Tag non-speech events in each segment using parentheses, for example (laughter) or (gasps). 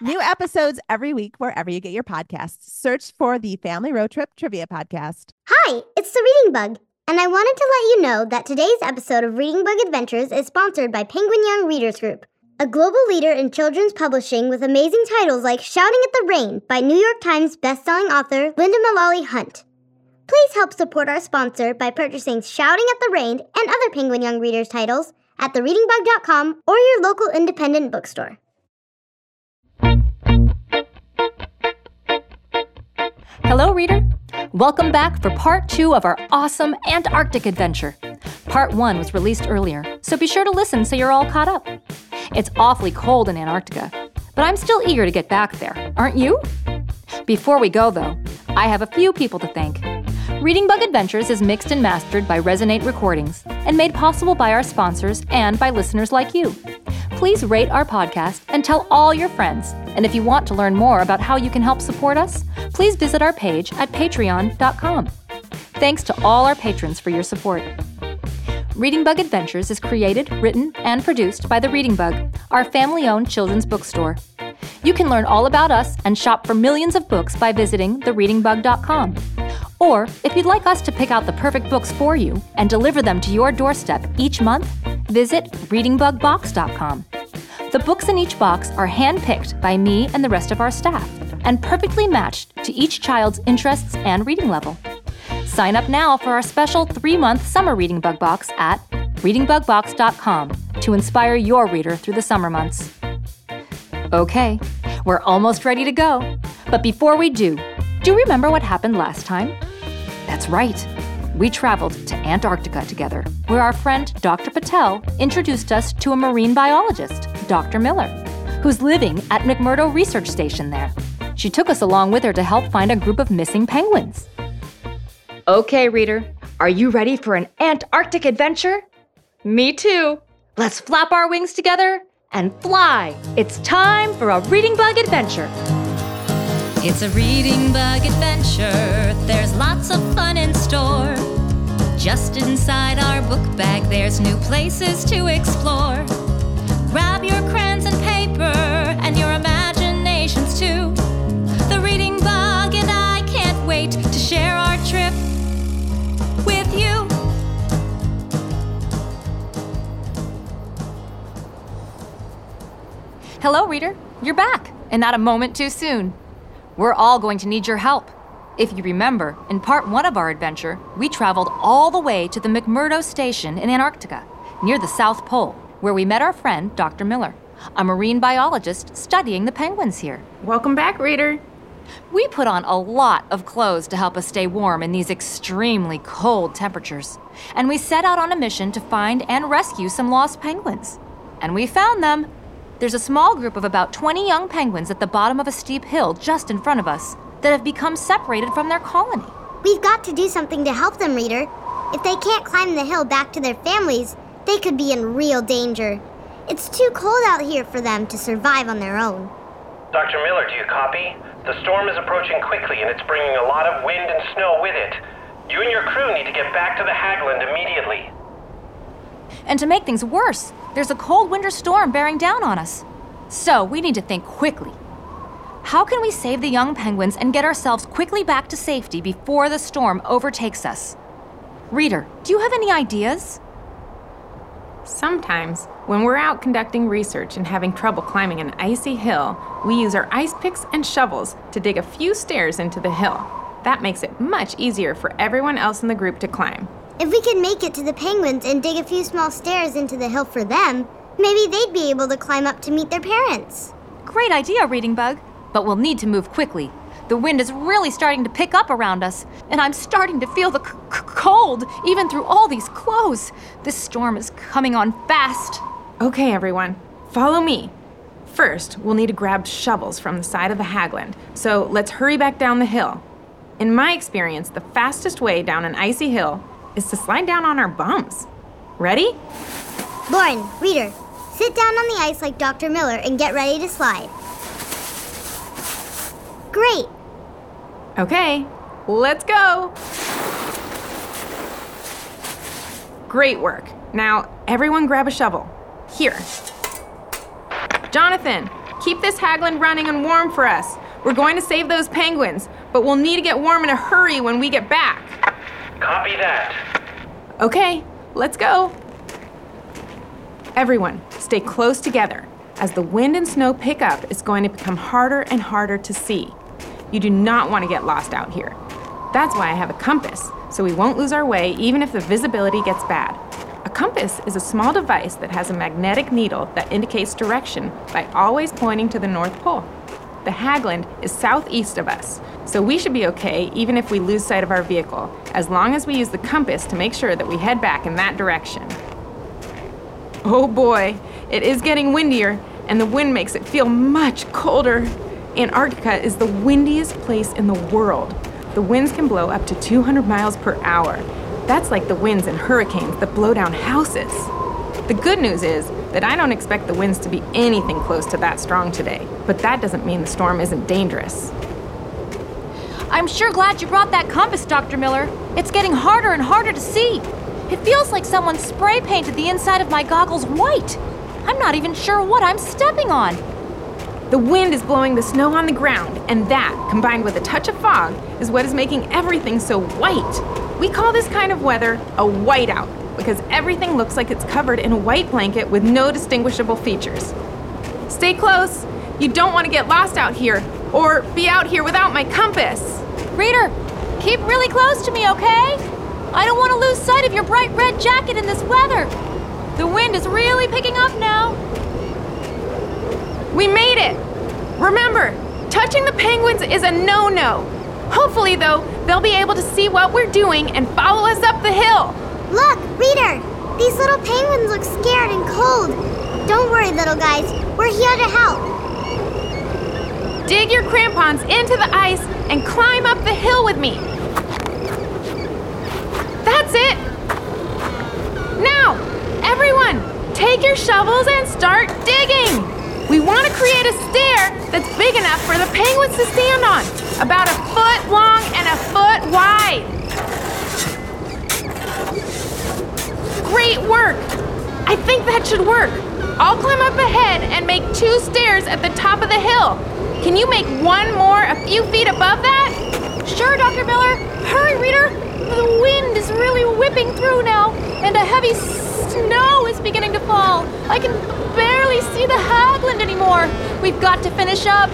New episodes every week wherever you get your podcasts. Search for the Family Road Trip Trivia Podcast. Hi, it's the Reading Bug, and I wanted to let you know that today's episode of Reading Bug Adventures is sponsored by Penguin Young Readers Group, a global leader in children's publishing with amazing titles like Shouting at the Rain by New York Times bestselling author Lynda Mullaly Hunt. Please help support our sponsor by purchasing Shouting at the Rain and other Penguin Young Readers titles at thereadingbug.com or your local independent bookstore. Hello, reader. Welcome back for part two of our awesome Antarctic adventure. Part one was released earlier, so be sure to listen so you're all caught up. It's awfully cold in Antarctica, but I'm still eager to get back there, aren't you? Before we go, though, I have a few people to thank. Reading Bug Adventures is mixed and mastered by Resonate Recordings and made possible by our sponsors and by listeners like you. Please rate our podcast and tell all your friends. And if you want to learn more about how you can help support us, please visit our page at patreon.com. Thanks to all our patrons for your support. Reading Bug Adventures is created, written, and produced by The Reading Bug, our family owned children's bookstore. You can learn all about us and shop for millions of books by visiting thereadingbug.com. Or, if you'd like us to pick out the perfect books for you and deliver them to your doorstep each month, visit readingbugbox.com. The books in each box are handpicked by me and the rest of our staff and perfectly matched to each child's interests and reading level. Sign up now for our special three month summer Reading Bug Box at readingbugbox.com to inspire your reader through the summer months. Okay, we're almost ready to go. But before we do, do you remember what happened last time? That's right. We traveled to Antarctica together, where our friend Dr. Patel introduced us to a marine biologist, Dr. Miller, who's living at McMurdo Research Station there. She took us along with her to help find a group of missing penguins. Okay, reader, are you ready for an Antarctic adventure? Me too. Let's flap our wings together and fly. It's time for a reading bug adventure. It's a reading bug adventure. There's lots of fun in store. Just inside our book bag, there's new places to explore. Grab your crayons and paper Hello, reader. You're back, and not a moment too soon. We're all going to need your help. If you remember, in part one of our adventure, we traveled all the way to the McMurdo Station in Antarctica, near the South Pole, where we met our friend, Dr. Miller, a marine biologist studying the penguins here. Welcome back, reader. We put on a lot of clothes to help us stay warm in these extremely cold temperatures, and we set out on a mission to find and rescue some lost penguins. And we found them. There's a small group of about 20 young penguins at the bottom of a steep hill just in front of us that have become separated from their colony. We've got to do something to help them, reader. If they can't climb the hill back to their families, they could be in real danger. It's too cold out here for them to survive on their own. Dr. Miller, do you copy? The storm is approaching quickly and it's bringing a lot of wind and snow with it. You and your crew need to get back to the Hagglund immediately. And to make things worse, there's a cold winter storm bearing down on us. So we need to think quickly. How can we save the young penguins and get ourselves quickly back to safety before the storm overtakes us? Reader, do you have any ideas? Sometimes, when we're out conducting research and having trouble climbing an icy hill, we use our ice picks and shovels to dig a few stairs into the hill. That makes it much easier for everyone else in the group to climb. If we could make it to the penguins and dig a few small stairs into the hill for them, maybe they'd be able to climb up to meet their parents. Great idea, Reading Bug. But we'll need to move quickly. The wind is really starting to pick up around us, and I'm starting to feel the c- c- cold, even through all these clothes. This storm is coming on fast. Okay, everyone, follow me. First, we'll need to grab shovels from the side of the Hagglund, so let's hurry back down the hill. In my experience, the fastest way down an icy hill is to slide down on our bums. Ready? Lauren, reader, sit down on the ice like Dr. Miller and get ready to slide. Great. Okay, let's go. Great work. Now, everyone grab a shovel. Here. Jonathan, keep this Hagglund running and warm for us. We're going to save those penguins, but we'll need to get warm in a hurry when we get back. Copy that. Okay, let's go. Everyone, stay close together. As the wind and snow pick up, it's going to become harder and harder to see. You do not want to get lost out here. That's why I have a compass, so we won't lose our way even if the visibility gets bad. A compass is a small device that has a magnetic needle that indicates direction by always pointing to the North Pole. The Hagglund is southeast of us, so we should be okay even if we lose sight of our vehicle, as long as we use the compass to make sure that we head back in that direction. Oh boy, it is getting windier, and the wind makes it feel much colder. Antarctica is the windiest place in the world. The winds can blow up to 200 miles per hour. That's like the winds in hurricanes that blow down houses. The good news is that I don't expect the winds to be anything close to that strong today, but that doesn't mean the storm isn't dangerous. I'm sure glad you brought that compass, Dr. Miller. It's getting harder and harder to see. It feels like someone spray painted the inside of my goggles white. I'm not even sure what I'm stepping on. The wind is blowing the snow on the ground, and that, combined with a touch of fog, is what is making everything so white. We call this kind of weather a whiteout because everything looks like it's covered in a white blanket with no distinguishable features. Stay close. You don't want to get lost out here or be out here without my compass. Reader, keep really close to me, okay? I don't want to lose sight of your bright red jacket in this weather. The wind is really picking up now. We made it! Remember, touching the penguins is a no no. Hopefully, though, they'll be able to see what we're doing and follow us up the hill. Look, reader, these little penguins look scared and cold. Don't worry, little guys, we're here to help. Dig your crampons into the ice and climb up the hill with me. That's it! Now, everyone, take your shovels and start digging! We want to create a stair that's big enough for the penguins to stand on, about a foot long and a foot wide. Great work! I think that should work. I'll climb up ahead and make two stairs at the top of the hill. Can you make one more a few feet above that? Sure, Dr. Miller. Hurry, reader. The wind is really whipping through now, and a heavy snow is beginning to fall. I can barely see the Hagglund anymore. We've got to finish up.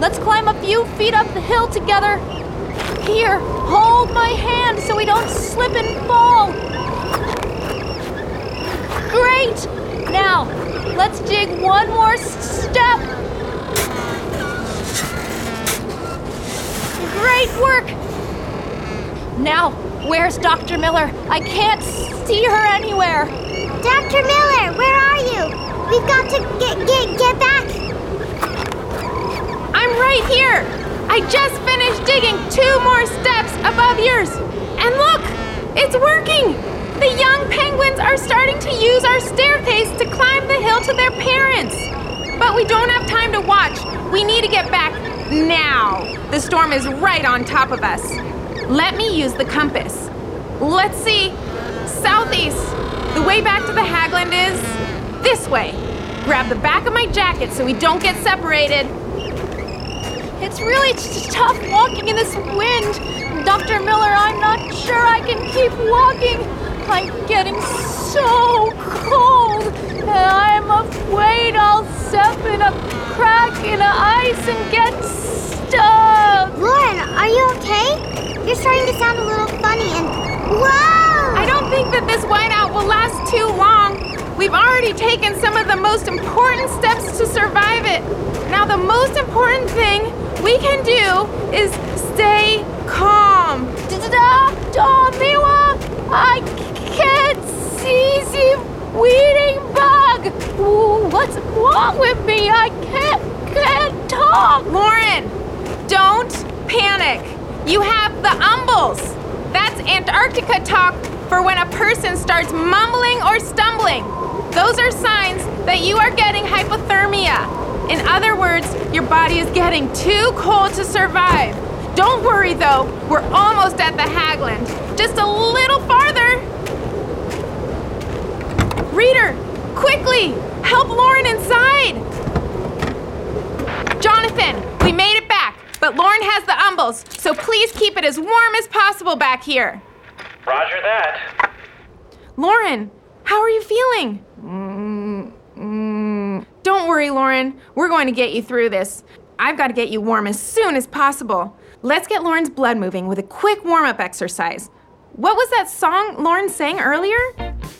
Let's climb a few feet up the hill together. Here, hold my hand so we don't slip and fall. Great! Now, let's dig one more step. Great work! Now, where's Dr. Miller? I can't see her anywhere. Dr. Miller, where are you? We've got to get get get back. I'm right here. I just finished digging two more steps above yours. And look, it's working. The young penguins are starting to use our staircase to climb the hill to their parents. But we don't have time to watch. We need to get back now. The storm is right on top of us. Let me use the compass. Let's see. Southeast. The way back to the Hagglund is this way. Grab the back of my jacket so we don't get separated. It's really t- tough walking in this wind. Dr. Miller, I'm not sure I can keep walking. I'm getting so cold. And I'm afraid I'll step in a crack in the ice and get stuck. Lauren, are you okay? You're starting to sound a little funny and whoa! I don't think that this whiteout will last too long. We've already taken some of the most important steps to survive it. Now, the most important thing we can do is stay calm. Da da da! Miwa! I can't see the weeding bug. What's wrong with me? I can't can't talk. Lauren, don't panic. You have the umbles. That's Antarctica talk for when a person starts mumbling or stumbling. Those are signs that you are getting hypothermia. In other words, your body is getting too cold to survive. Don't worry though, we're almost at the Hagglund. Just a little farther. Reader, quickly, help Lauren inside. Jonathan, we made it back, but Lauren has the umbles, so please keep it as warm as possible back here. Roger that. Lauren, how are you feeling? Don't worry, Lauren. We're going to get you through this. I've got to get you warm as soon as possible. Let's get Lauren's blood moving with a quick warm up exercise. What was that song Lauren sang earlier?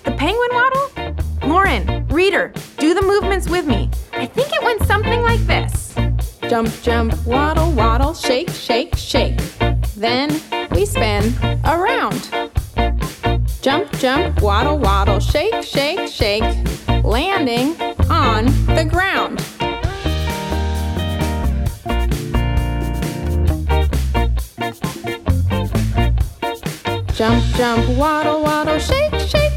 The penguin waddle? Lauren, reader, do the movements with me. I think it went something like this Jump, jump, waddle, waddle, shake, shake, shake. Then we spin around. Jump, jump, waddle, waddle, shake, shake, shake, landing on the ground. Jump, jump, waddle, waddle, shake, shake.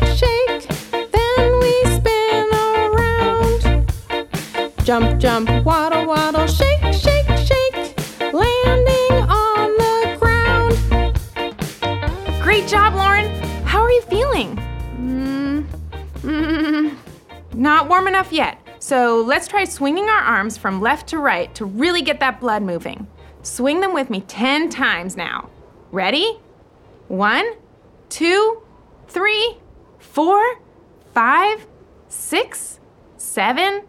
Jump, jump, waddle, waddle, shake, shake, shake. Landing on the ground. Great job, Lauren. How are you feeling? Mm, mm, not warm enough yet. So let's try swinging our arms from left to right to really get that blood moving. Swing them with me 10 times now. Ready? One, two, three, four, five, six, seven,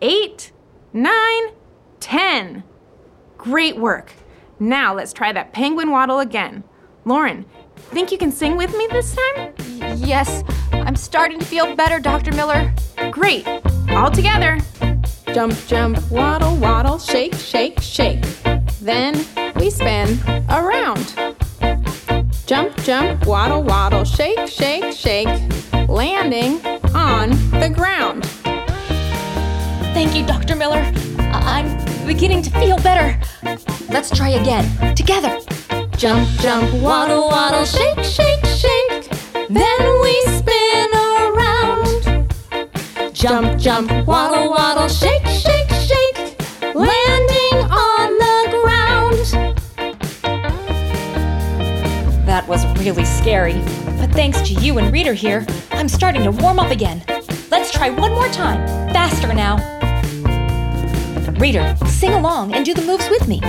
eight, nine, ten. Great work. Now let's try that penguin waddle again. Lauren, think you can sing with me this time? Yes, I'm starting to feel better, Dr. Miller. Great. All together. Jump, jump, waddle, waddle, shake, shake, shake. Then we spin around. Jump, jump, waddle, waddle, shake, shake, shake. Landing on the ground. Thank you, Dr. Miller. I- I'm beginning to feel better. Let's try again, together. Jump, jump, waddle, waddle, shake, shake, shake. Then we spin around. Jump, jump, waddle, waddle, shake, shake, shake. Landing on the ground. That was really scary. But thanks to you and Reader here, I'm starting to warm up again. Let's try one more time. Faster now. Reader, sing along and do the moves with me.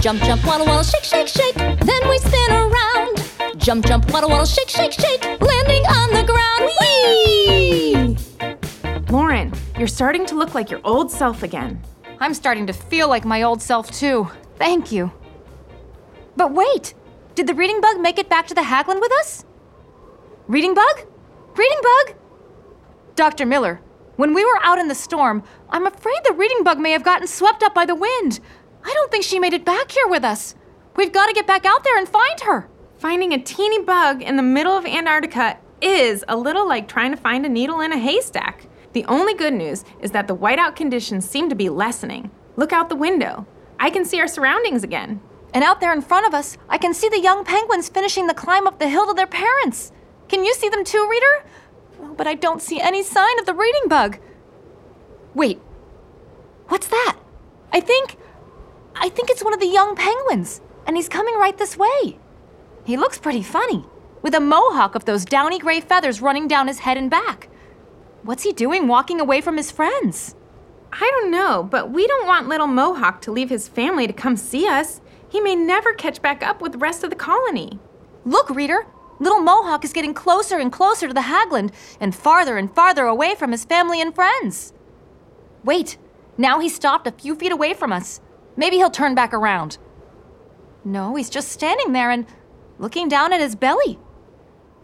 Jump, jump, waddle, waddle, shake, shake, shake. Then we spin around. Jump, jump, waddle, waddle, shake, shake, shake. Landing on the ground. Whee! Lauren, you're starting to look like your old self again. I'm starting to feel like my old self too. Thank you. But wait! Did the reading bug make it back to the Hagglund with us? Reading bug? Reading bug? Dr. Miller, when we were out in the storm, I'm afraid the reading bug may have gotten swept up by the wind. I don't think she made it back here with us. We've got to get back out there and find her. Finding a teeny bug in the middle of Antarctica is a little like trying to find a needle in a haystack. The only good news is that the whiteout conditions seem to be lessening. Look out the window. I can see our surroundings again. And out there in front of us, I can see the young penguins finishing the climb up the hill to their parents. Can you see them too, Reader? But I don't see any sign of the reading bug. Wait, what's that? I think. I think it's one of the young penguins, and he's coming right this way. He looks pretty funny, with a mohawk of those downy gray feathers running down his head and back. What's he doing walking away from his friends? I don't know, but we don't want little Mohawk to leave his family to come see us. He may never catch back up with the rest of the colony. Look, Reader! Little Mohawk is getting closer and closer to the Hagglund and farther and farther away from his family and friends. Wait, now he's stopped a few feet away from us. Maybe he'll turn back around. No, he's just standing there and looking down at his belly.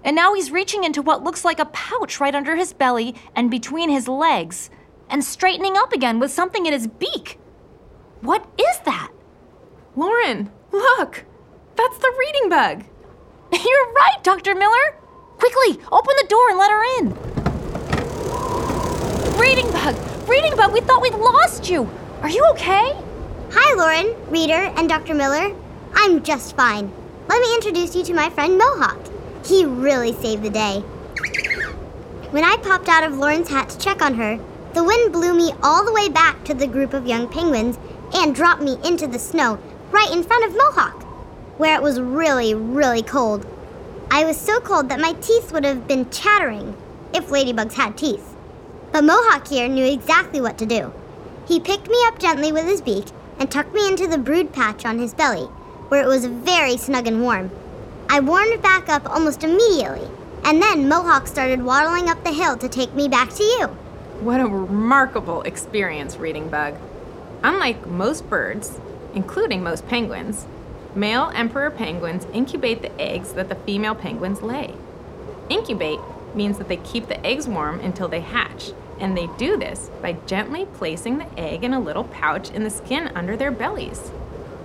And now he's reaching into what looks like a pouch right under his belly and between his legs and straightening up again with something in his beak. What is that? Lauren, look! That's the reading bug. (laughs) You're right, Dr. Miller. Quickly, open the door and let her in. Reading bug, reading bug, we thought we'd lost you. Are you okay? Hi, Lauren, Reader, and Dr. Miller. I'm just fine. Let me introduce you to my friend Mohawk. He really saved the day. When I popped out of Lauren's hat to check on her, the wind blew me all the way back to the group of young penguins and dropped me into the snow right in front of Mohawk, where it was really, really cold. I was so cold that my teeth would have been chattering if ladybugs had teeth. But Mohawk here knew exactly what to do. He picked me up gently with his beak and tucked me into the brood patch on his belly, where it was very snug and warm. I warmed back up almost immediately, and then Mohawk started waddling up the hill to take me back to you. What a remarkable experience, Reading Bug. Unlike most birds, including most penguins, male emperor penguins incubate the eggs that the female penguins lay. Incubate means that they keep the eggs warm until they hatch, and they do this by gently placing the egg in a little pouch in the skin under their bellies.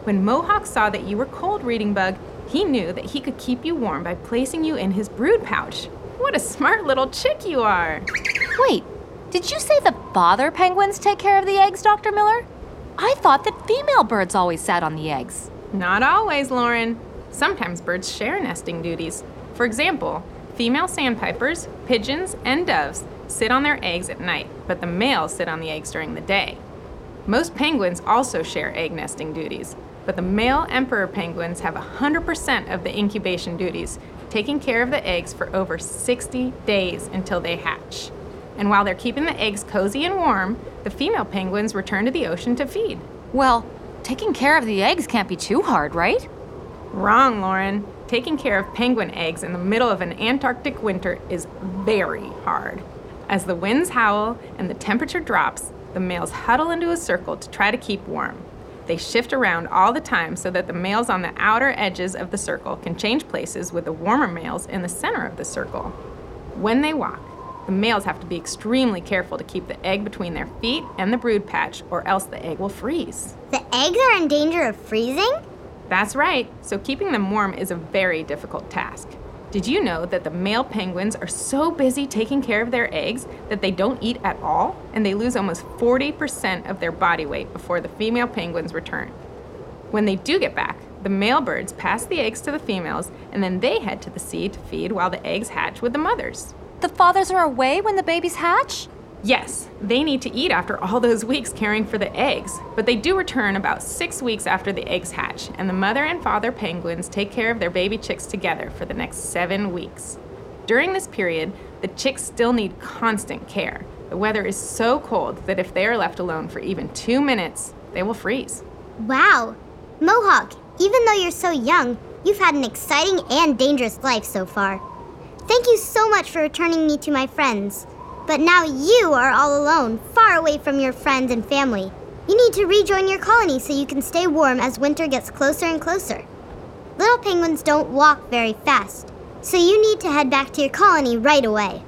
When Mohawk saw that you were cold, Reading Bug, he knew that he could keep you warm by placing you in his brood pouch. What a smart little chick you are! Wait, did you say the father penguins take care of the eggs, Dr. Miller? I thought that female birds always sat on the eggs. Not always, Lauren. Sometimes birds share nesting duties. For example, female sandpipers, pigeons, and doves sit on their eggs at night, but the males sit on the eggs during the day. Most penguins also share egg nesting duties, but the male emperor penguins have 100% of the incubation duties, taking care of the eggs for over 60 days until they hatch. And while they're keeping the eggs cozy and warm, the female penguins return to the ocean to feed. Well, taking care of the eggs can't be too hard, right? Wrong, Lauren. Taking care of penguin eggs in the middle of an Antarctic winter is very hard. As the winds howl and the temperature drops, the males huddle into a circle to try to keep warm. They shift around all the time so that the males on the outer edges of the circle can change places with the warmer males in the center of the circle. When they walk, the males have to be extremely careful to keep the egg between their feet and the brood patch, or else the egg will freeze. The eggs are in danger of freezing? That's right, so keeping them warm is a very difficult task. Did you know that the male penguins are so busy taking care of their eggs that they don't eat at all, and they lose almost 40% of their body weight before the female penguins return? When they do get back, the male birds pass the eggs to the females, and then they head to the sea to feed while the eggs hatch with the mothers. The fathers are away when the babies hatch? Yes, they need to eat after all those weeks caring for the eggs, but they do return about six weeks after the eggs hatch, and the mother and father penguins take care of their baby chicks together for the next seven weeks. During this period, the chicks still need constant care. The weather is so cold that if they are left alone for even two minutes, they will freeze. Wow. Mohawk, even though you're so young, you've had an exciting and dangerous life so far. Thank you so much for returning me to my friends. But now you are all alone, far away from your friends and family. You need to rejoin your colony so you can stay warm as winter gets closer and closer. Little penguins don't walk very fast, so you need to head back to your colony right away.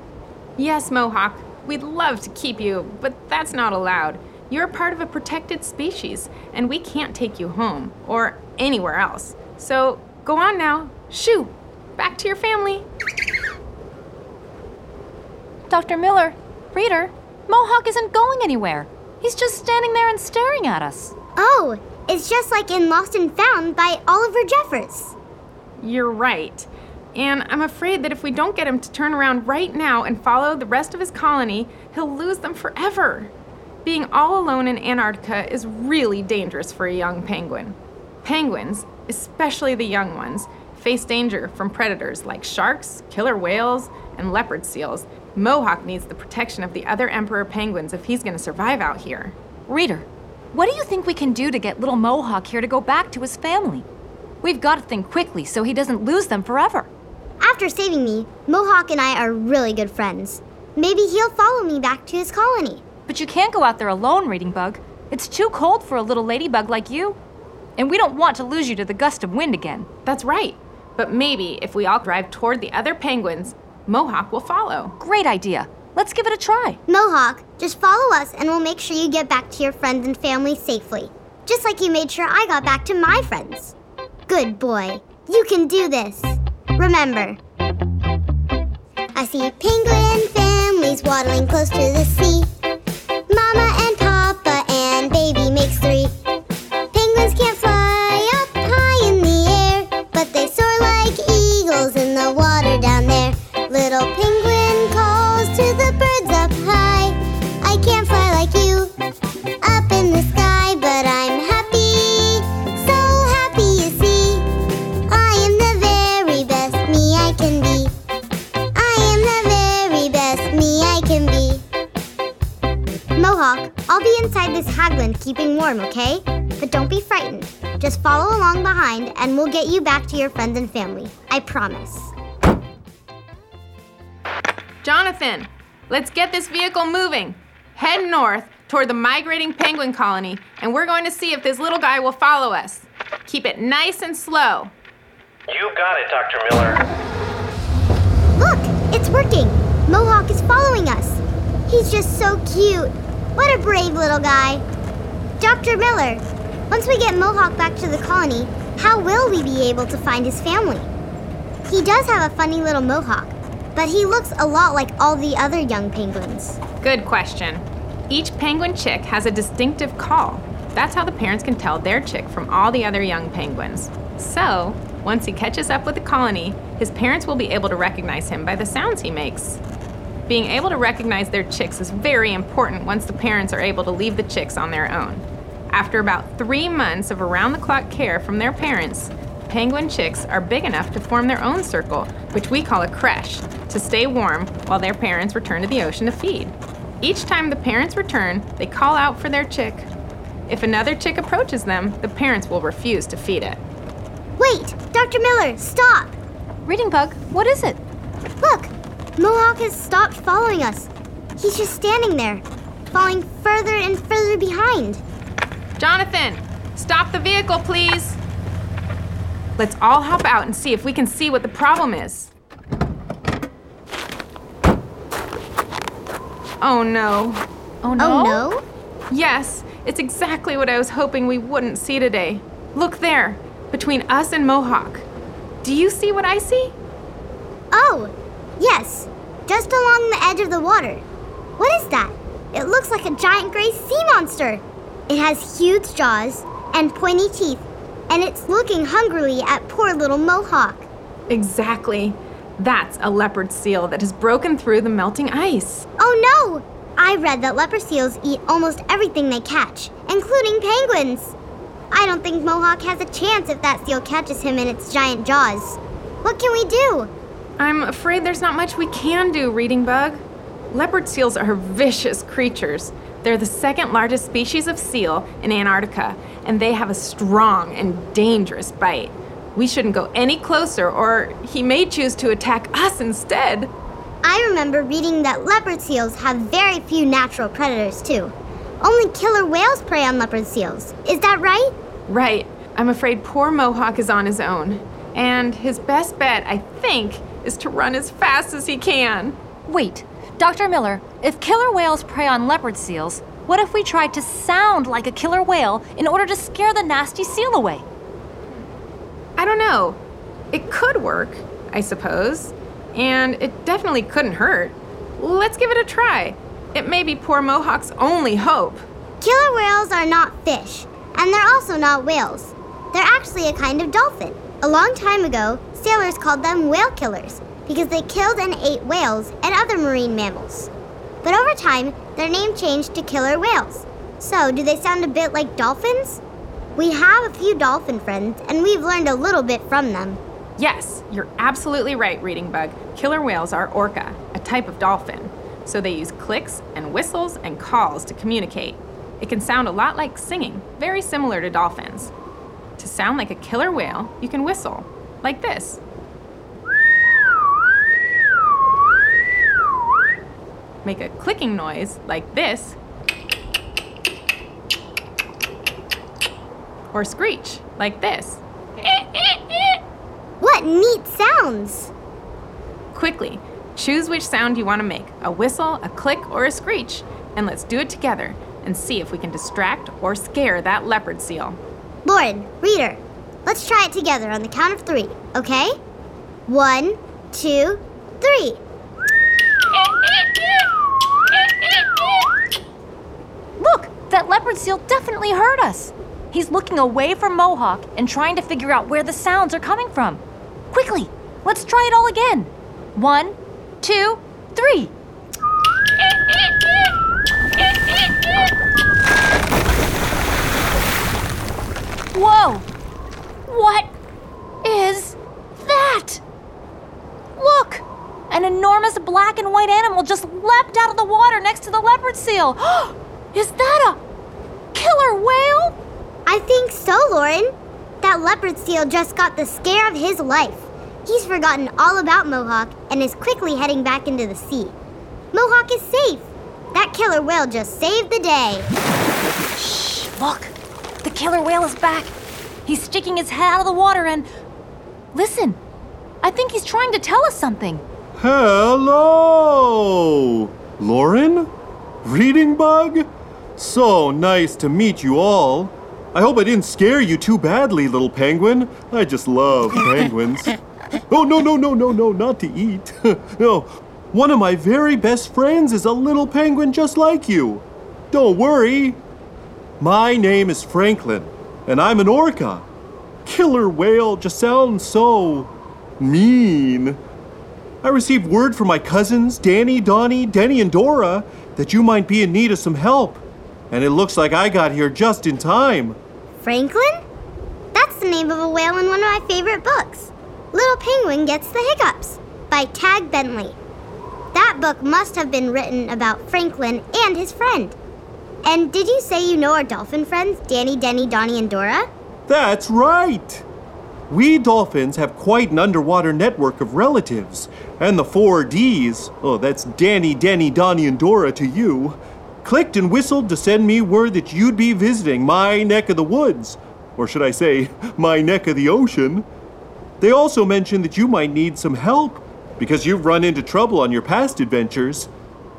Yes, Mohawk, we'd love to keep you, but that's not allowed. You're part of a protected species, and we can't take you home or anywhere else. So go on now. Shoo! Back to your family. Dr. Miller, Reader, Mohawk isn't going anywhere. He's just standing there and staring at us. Oh, it's just like in Lost and Found by Oliver Jeffers. You're right. And I'm afraid that if we don't get him to turn around right now and follow the rest of his colony, he'll lose them forever. Being all alone in Antarctica is really dangerous for a young penguin. Penguins, especially the young ones, face danger from predators like sharks, killer whales, and leopard seals. Mohawk needs the protection of the other emperor penguins if he's going to survive out here. Reader, what do you think we can do to get little Mohawk here to go back to his family? We've got to think quickly so he doesn't lose them forever. After saving me, Mohawk and I are really good friends. Maybe he'll follow me back to his colony. But you can't go out there alone, Reading Bug. It's too cold for a little ladybug like you. And we don't want to lose you to the gust of wind again. That's right. But maybe if we all drive toward the other penguins, Mohawk will follow. Great idea. Let's give it a try. Mohawk, just follow us and we'll make sure you get back to your friends and family safely. Just like you made sure I got back to my friends. Good boy. You can do this. Remember, I see penguin families waddling close to the sea. Mama and Papa and baby makes three. Hagglund keeping warm, okay? But don't be frightened. Just follow along behind and we'll get you back to your friends and family. I promise. Jonathan, let's get this vehicle moving. Head north toward the migrating penguin colony, and we're going to see if this little guy will follow us. Keep it nice and slow. You got it, Dr. Miller. Look, it's working. Mohawk is following us. He's just so cute. What a brave little guy. Dr. Miller, once we get Mohawk back to the colony, how will we be able to find his family? He does have a funny little mohawk, but he looks a lot like all the other young penguins. Good question. Each penguin chick has a distinctive call. That's how the parents can tell their chick from all the other young penguins. So, once he catches up with the colony, his parents will be able to recognize him by the sounds he makes. Being able to recognize their chicks is very important once the parents are able to leave the chicks on their own. After about three months of around the clock care from their parents, penguin chicks are big enough to form their own circle, which we call a creche, to stay warm while their parents return to the ocean to feed. Each time the parents return, they call out for their chick. If another chick approaches them, the parents will refuse to feed it. Wait, Dr. Miller, stop! Reading Bug, what is it? Look, Mohawk has stopped following us. He's just standing there, falling further and further behind. Jonathan, stop the vehicle, please. Let's all hop out and see if we can see what the problem is. Oh no. Oh no. Oh no? Yes, it's exactly what I was hoping we wouldn't see today. Look there, between us and Mohawk. Do you see what I see? Oh, yes, just along the edge of the water. What is that? It looks like a giant gray sea monster. It has huge jaws and pointy teeth, and it's looking hungrily at poor little Mohawk. Exactly. That's a leopard seal that has broken through the melting ice. Oh no! I read that leopard seals eat almost everything they catch, including penguins. I don't think Mohawk has a chance if that seal catches him in its giant jaws. What can we do? I'm afraid there's not much we can do, Reading Bug. Leopard seals are vicious creatures. They're the second largest species of seal in Antarctica, and they have a strong and dangerous bite. We shouldn't go any closer, or he may choose to attack us instead. I remember reading that leopard seals have very few natural predators, too. Only killer whales prey on leopard seals. Is that right? Right. I'm afraid poor Mohawk is on his own. And his best bet, I think, is to run as fast as he can. Wait, Dr. Miller, if killer whales prey on leopard seals, what if we tried to sound like a killer whale in order to scare the nasty seal away? I don't know. It could work, I suppose. And it definitely couldn't hurt. Let's give it a try. It may be poor Mohawk's only hope. Killer whales are not fish, and they're also not whales. They're actually a kind of dolphin. A long time ago, sailors called them whale killers because they killed and ate whales and other marine mammals. But over time, their name changed to killer whales. So, do they sound a bit like dolphins? We have a few dolphin friends, and we've learned a little bit from them. Yes, you're absolutely right, Reading Bug. Killer whales are orca, a type of dolphin. So they use clicks and whistles and calls to communicate. It can sound a lot like singing, very similar to dolphins. To sound like a killer whale, you can whistle, like this. Make a clicking noise, like this. Or screech, like this. What neat sounds! Quickly, choose which sound you want to make a whistle, a click, or a screech, and let's do it together and see if we can distract or scare that leopard seal. Lauren, reader, let's try it together on the count of three, okay? One, two, three. Look, that leopard seal definitely heard us. He's looking away from Mohawk and trying to figure out where the sounds are coming from. Quickly, let's try it all again. One, two, three. Whoa! What is that? Look! An enormous black and white animal just leapt out of the water next to the leopard seal. (gasps) is that a killer whale? I think so, Lauren. That leopard seal just got the scare of his life. He's forgotten all about Mohawk and is quickly heading back into the sea. Mohawk is safe. That killer whale just saved the day. Shh, look. The killer whale is back. He's sticking his head out of the water and. Listen, I think he's trying to tell us something. Hello! Lauren? Reading Bug? So nice to meet you all. I hope I didn't scare you too badly, little penguin. I just love (laughs) penguins. Oh, no, no, no, no, no, not to eat. (laughs) no, one of my very best friends is a little penguin just like you. Don't worry. My name is Franklin, and I'm an orca. Killer whale just sounds so mean. I received word from my cousins, Danny, Donnie, Denny, and Dora, that you might be in need of some help. And it looks like I got here just in time. Franklin? That's the name of a whale in one of my favorite books. Little Penguin Gets the Hiccups by Tadgh Bentley. That book must have been written about Franklin and his friend. And did you say you know our dolphin friends, Danny, Denny, Donnie, and Dora? That's right! We dolphins have quite an underwater network of relatives, and the four D's, oh, that's Danny, Denny, Donnie, and Dora to you, clicked and whistled to send me word that you'd be visiting my neck of the woods, or should I say, (laughs) my neck of the ocean. They also mentioned that you might need some help because you've run into trouble on your past adventures.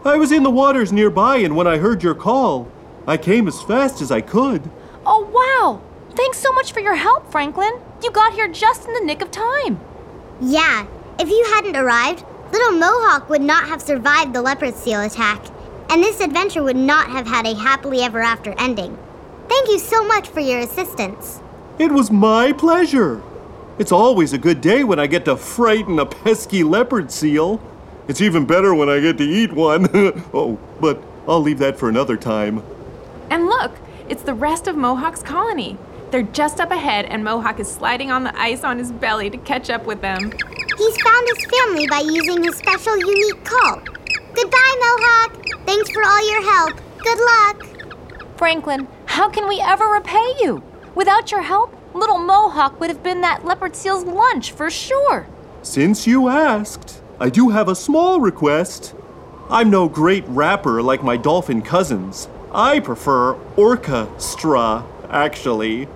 I was in the waters nearby, and when I heard your call, I came as fast as I could. Oh, wow! Thanks so much for your help, Franklin. You got here just in the nick of time. Yeah, if you hadn't arrived, little Mohawk would not have survived the leopard seal attack, and this adventure would not have had a happily ever after ending. Thank you so much for your assistance. It was my pleasure. It's always a good day when I get to frighten a pesky leopard seal. It's even better when I get to eat one. (laughs) oh, but I'll leave that for another time. And look, it's the rest of Mohawk's colony. They're just up ahead, and Mohawk is sliding on the ice on his belly to catch up with them. He's found his family by using his special unique call. Goodbye, Mohawk. Thanks for all your help. Good luck. Franklin, how can we ever repay you? Without your help, little Mohawk would have been that leopard seal's lunch for sure. Since you asked, I do have a small request. I'm no great rapper like my dolphin cousins. I prefer orchestra, actually.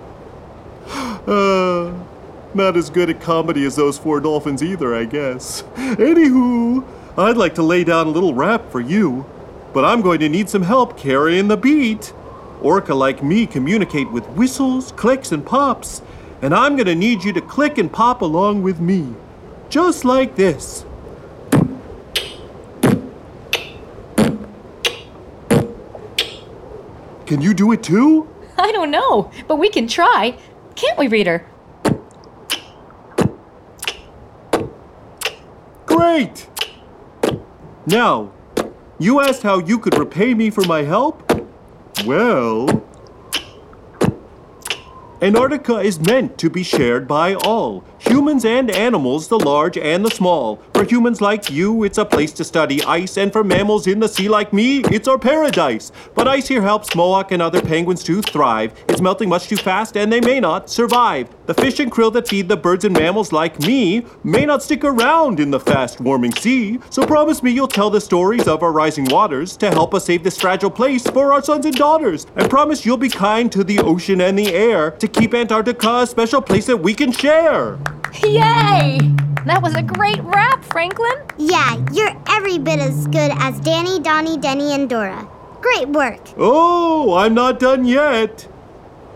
Uh, (sighs) not as good at comedy as those four dolphins either, I guess. Anywho, I'd like to lay down a little rap for you, but I'm going to need some help carrying the beat. Orca like me communicate with whistles, clicks, and pops, and I'm going to need you to click and pop along with me. Just like this. Can you do it too? (laughs) I don't know, but we can try. Can't we, Reader? Great! Now, you asked how you could repay me for my help? Well, Antarctica is meant to be shared by all humans and animals, the large and the small. For humans like you, it's a place to study ice, and for mammals in the sea like me, it's our paradise. But ice here helps Mohawk and other penguins to thrive. It's melting much too fast, and they may not survive. The fish and krill that feed the birds and mammals like me may not stick around in the fast warming sea. So promise me you'll tell the stories of our rising waters to help us save this fragile place for our sons and daughters. And promise you'll be kind to the ocean and the air to keep Antarctica a special place that we can share. Yay! That was a great rap, Franklin. Yeah, you're every bit as good as Danny, Donnie, Denny, and Dora. Great work. Oh, I'm not done yet.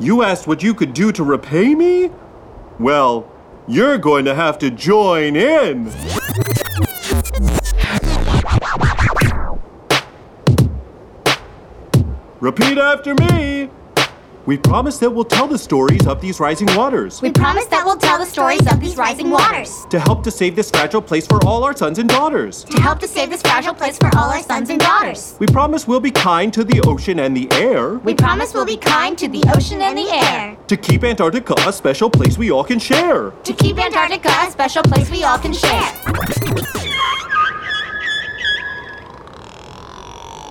You asked what you could do to repay me? Well, you're going to have to join in. Repeat after me. We promise that we'll tell the stories of these rising waters We promise that we'll tell the stories of these rising waters. to help to save this fragile place for all our sons and daughters. To help to save this fragile place for all our sons and daughters. We promise we'll be kind to the ocean and the air We promise we'll be kind to the ocean and the air. to keep Antarctica a special place we all can share. To keep Antarctica a special place we all can share.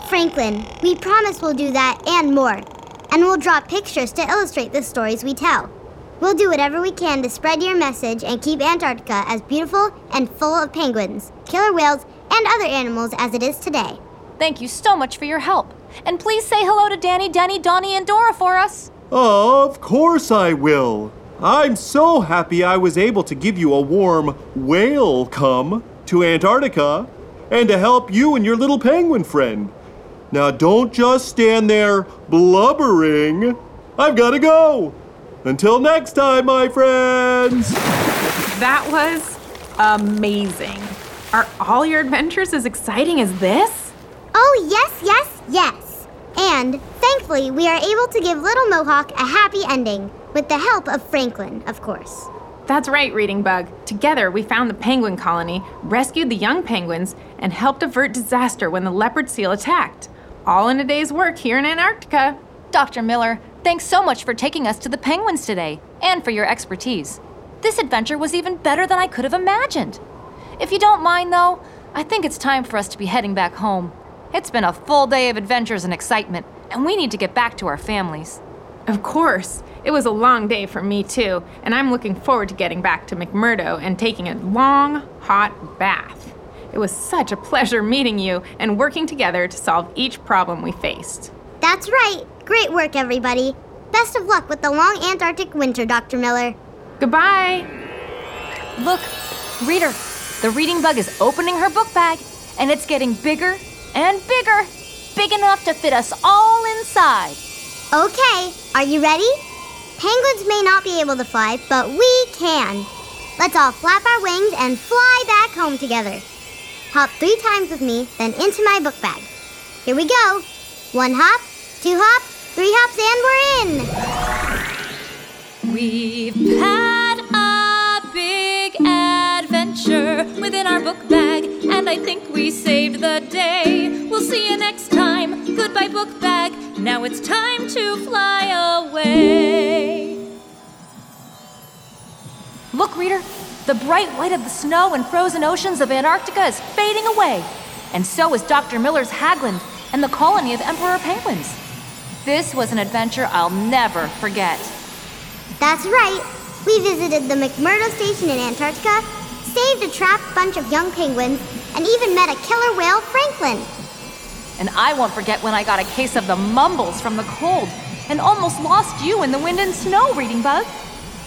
Franklin, we promise we'll do that and more. And we'll draw pictures to illustrate the stories we tell. We'll do whatever we can to spread your message and keep Antarctica as beautiful and full of penguins, killer whales, and other animals as it is today. Thank you so much for your help. And please say hello to Danny, Denny, Donnie, and Dora for us. Of course I will. I'm so happy I was able to give you a warm whale come to Antarctica and to help you and your little penguin friend. Now don't just stand there blubbering. I've got to go. Until next time, my friends. That was amazing. Are all your adventures as exciting as this? Oh, yes, yes, yes. And thankfully, we are able to give Little Mohawk a happy ending, with the help of Franklin, of course. That's right, Reading Bug. Together, we found the penguin colony, rescued the young penguins, and helped avert disaster when the leopard seal attacked. All in a day's work here in Antarctica. Dr. Miller, thanks so much for taking us to the penguins today and for your expertise. This adventure was even better than I could have imagined. If you don't mind, though, I think it's time for us to be heading back home. It's been a full day of adventures and excitement, and we need to get back to our families. Of course. It was a long day for me, too, and I'm looking forward to getting back to McMurdo and taking a long, hot bath. It was such a pleasure meeting you and working together to solve each problem we faced. That's right. Great work, everybody. Best of luck with the long Antarctic winter, Dr. Miller. Goodbye. Look, reader, the reading bug is opening her book bag, and it's getting bigger and bigger, big enough to fit us all inside. Okay, are you ready? Penguins may not be able to fly, but we can. Let's all flap our wings and fly back home together. Hop three times with me, then into my book bag. Here we go. One hop, two hop, three hops, and we're in. We've had a big adventure within our book bag, and I think we saved the day. We'll see you next time. Goodbye, book bag. Now it's time to fly away. Look, reader, the bright white of the snow and frozen oceans of Antarctica is fading away, and so is Dr. Miller's Hagglund and the colony of emperor penguins. This was an adventure I'll never forget. That's right. We visited the McMurdo Station in Antarctica, saved a trapped bunch of young penguins, and even met a killer whale, Franklin. And I won't forget when I got a case of the mumbles from the cold and almost lost you in the wind and snow, Reading Bug.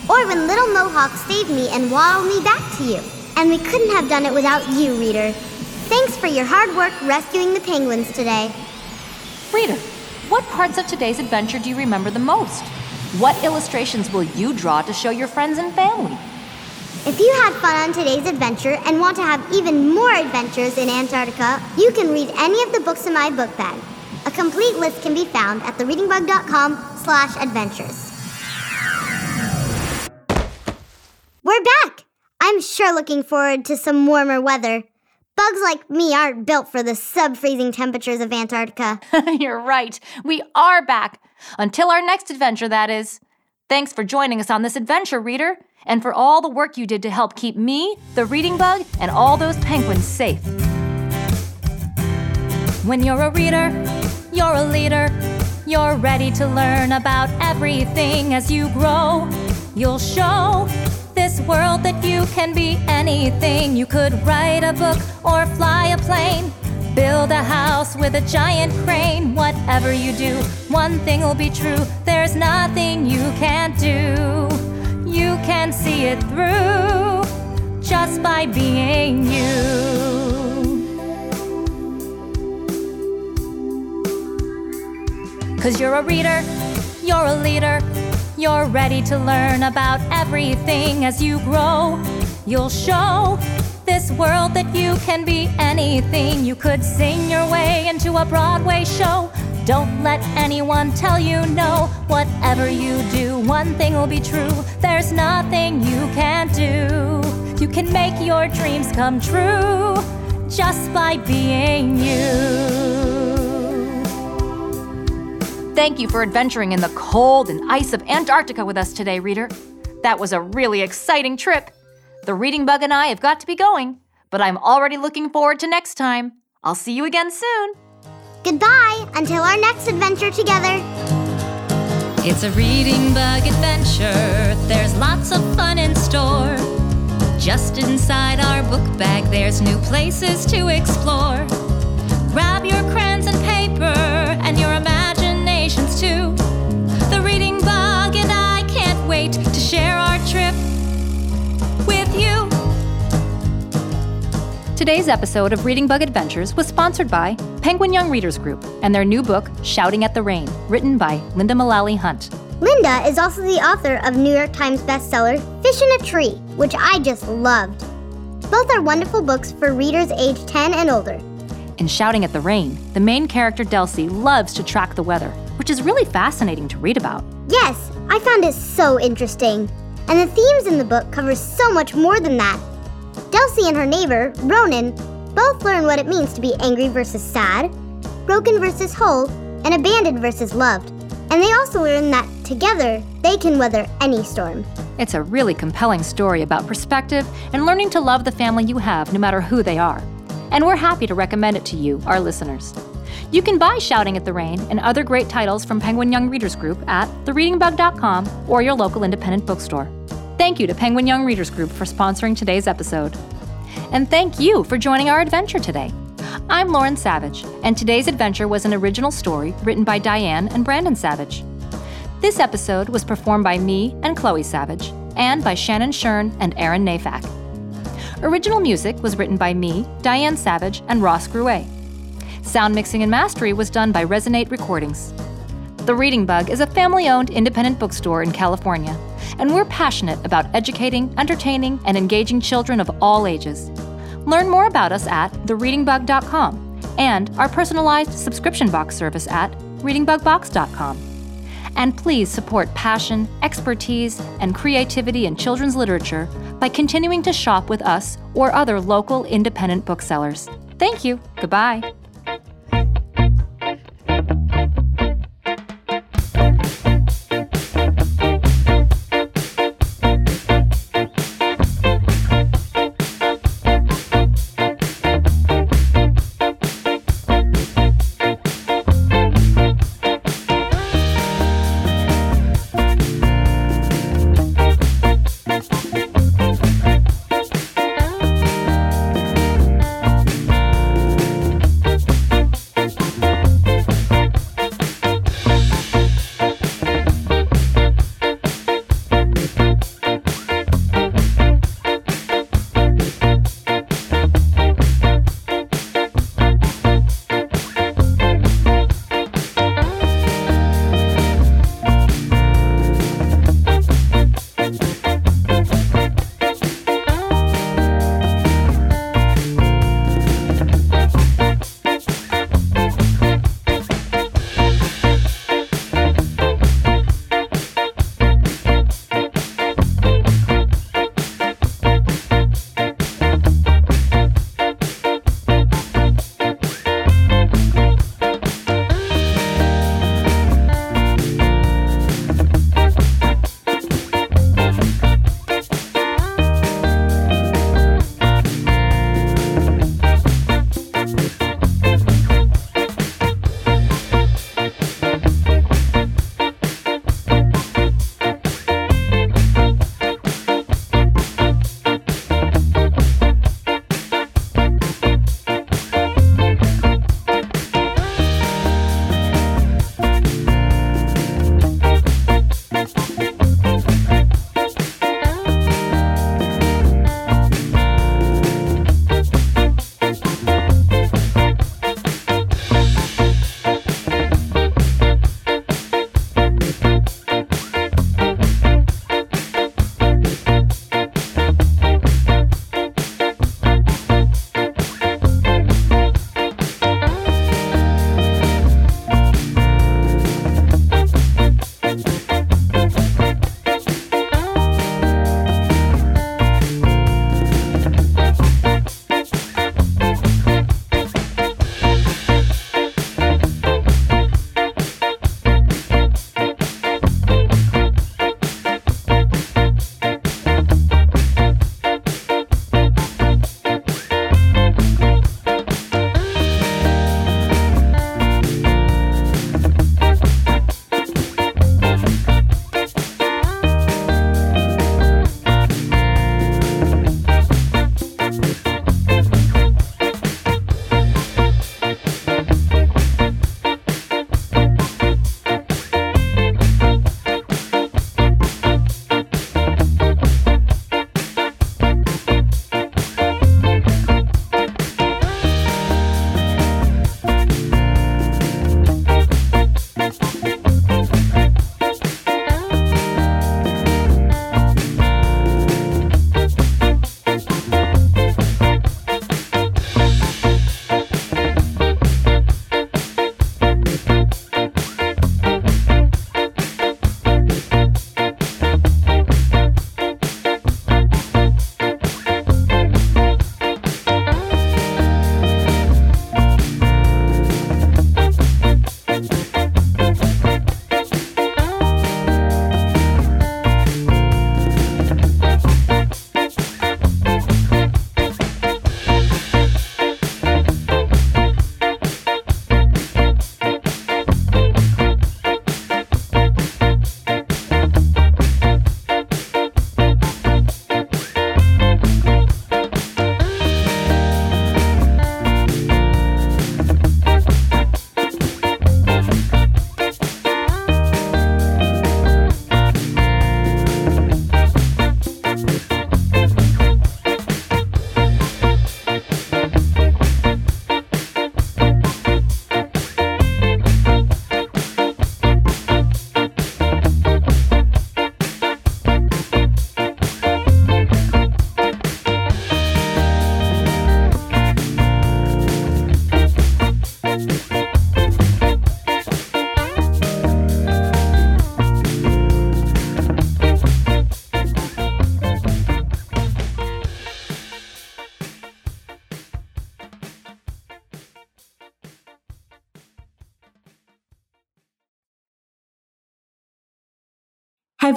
Or when Little Mohawk saved me and waddled me back to you. And we couldn't have done it without you, Reader. Thanks for your hard work rescuing the penguins today. Reader, what parts of today's adventure do you remember the most? What illustrations will you draw to show your friends and family? If you had fun on today's adventure and want to have even more adventures in Antarctica, you can read any of the books in my book bag. A complete list can be found at thereadingbug.com slash adventures. We're back! I'm sure looking forward to some warmer weather. Bugs like me aren't built for the sub-freezing temperatures of Antarctica. (laughs) You're right. We are back. Until our next adventure, that is. Thanks for joining us on this adventure, reader, and for all the work you did to help keep me, the reading bug, and all those penguins safe. When you're a reader, you're a leader. You're ready to learn about everything as you grow. You'll show this world that you can be anything. You could write a book or fly a plane. Build a house with a giant crane. Whatever you do, one thing will be true. There's nothing you can't do. You can see it through just by being you. Cause you're a reader, you're a leader. You're ready to learn about everything as you grow. You'll show this world that you can be anything. You could sing your way into a Broadway show. Don't let anyone tell you no. Whatever you do, one thing will be true. There's nothing you can't do. You can make your dreams come true just by being you. Thank you for adventuring in the cold and ice of Antarctica with us today, reader. That was a really exciting trip. The reading bug and I have got to be going, but I'm already looking forward to next time. I'll see you again soon. Goodbye until our next adventure together. It's a reading bug adventure. There's lots of fun in store. Just inside our book bag, there's new places to explore. Grab your crayons and paper share our trip with you. Today's episode of Reading Bug Adventures was sponsored by Penguin Young Readers Group and their new book, Shouting at the Rain, written by Lynda Mullaly Hunt. Lynda is also the author of New York Times bestseller Fish in a Tree, which I just loved. Both are wonderful books for readers age 10 and older. In Shouting at the Rain, the main character Delsie loves to track the weather, which is really fascinating to read about. Yes, I found it so interesting. And the themes in the book cover so much more than that. Delsie and her neighbor, Ronan, both learn what it means to be angry versus sad, broken versus whole, and abandoned versus loved. And they also learn that together, they can weather any storm. It's a really compelling story about perspective and learning to love the family you have no matter who they are. And we're happy to recommend it to you, our listeners. You can buy Shouting at the Rain and other great titles from Penguin Young Readers Group at thereadingbug.com or your local independent bookstore. Thank you to Penguin Young Readers Group for sponsoring today's episode. And thank you for joining our adventure today. I'm Lauren Savage, and today's adventure was an original story written by Diane and Brandon Savage. This episode was performed by me and Chloe Savage, and by Shannon Shern and Aaron Nafak. Original music was written by me, Diane Savage, and Ross Gruet. Sound mixing and mastery was done by Resonate Recordings. The Reading Bug is a family owned independent bookstore in California, and we're passionate about educating, entertaining, and engaging children of all ages. Learn more about us at thereadingbug.com and our personalized subscription box service at readingbugbox.com. And please support passion, expertise, and creativity in children's literature by continuing to shop with us or other local independent booksellers. Thank you. Goodbye.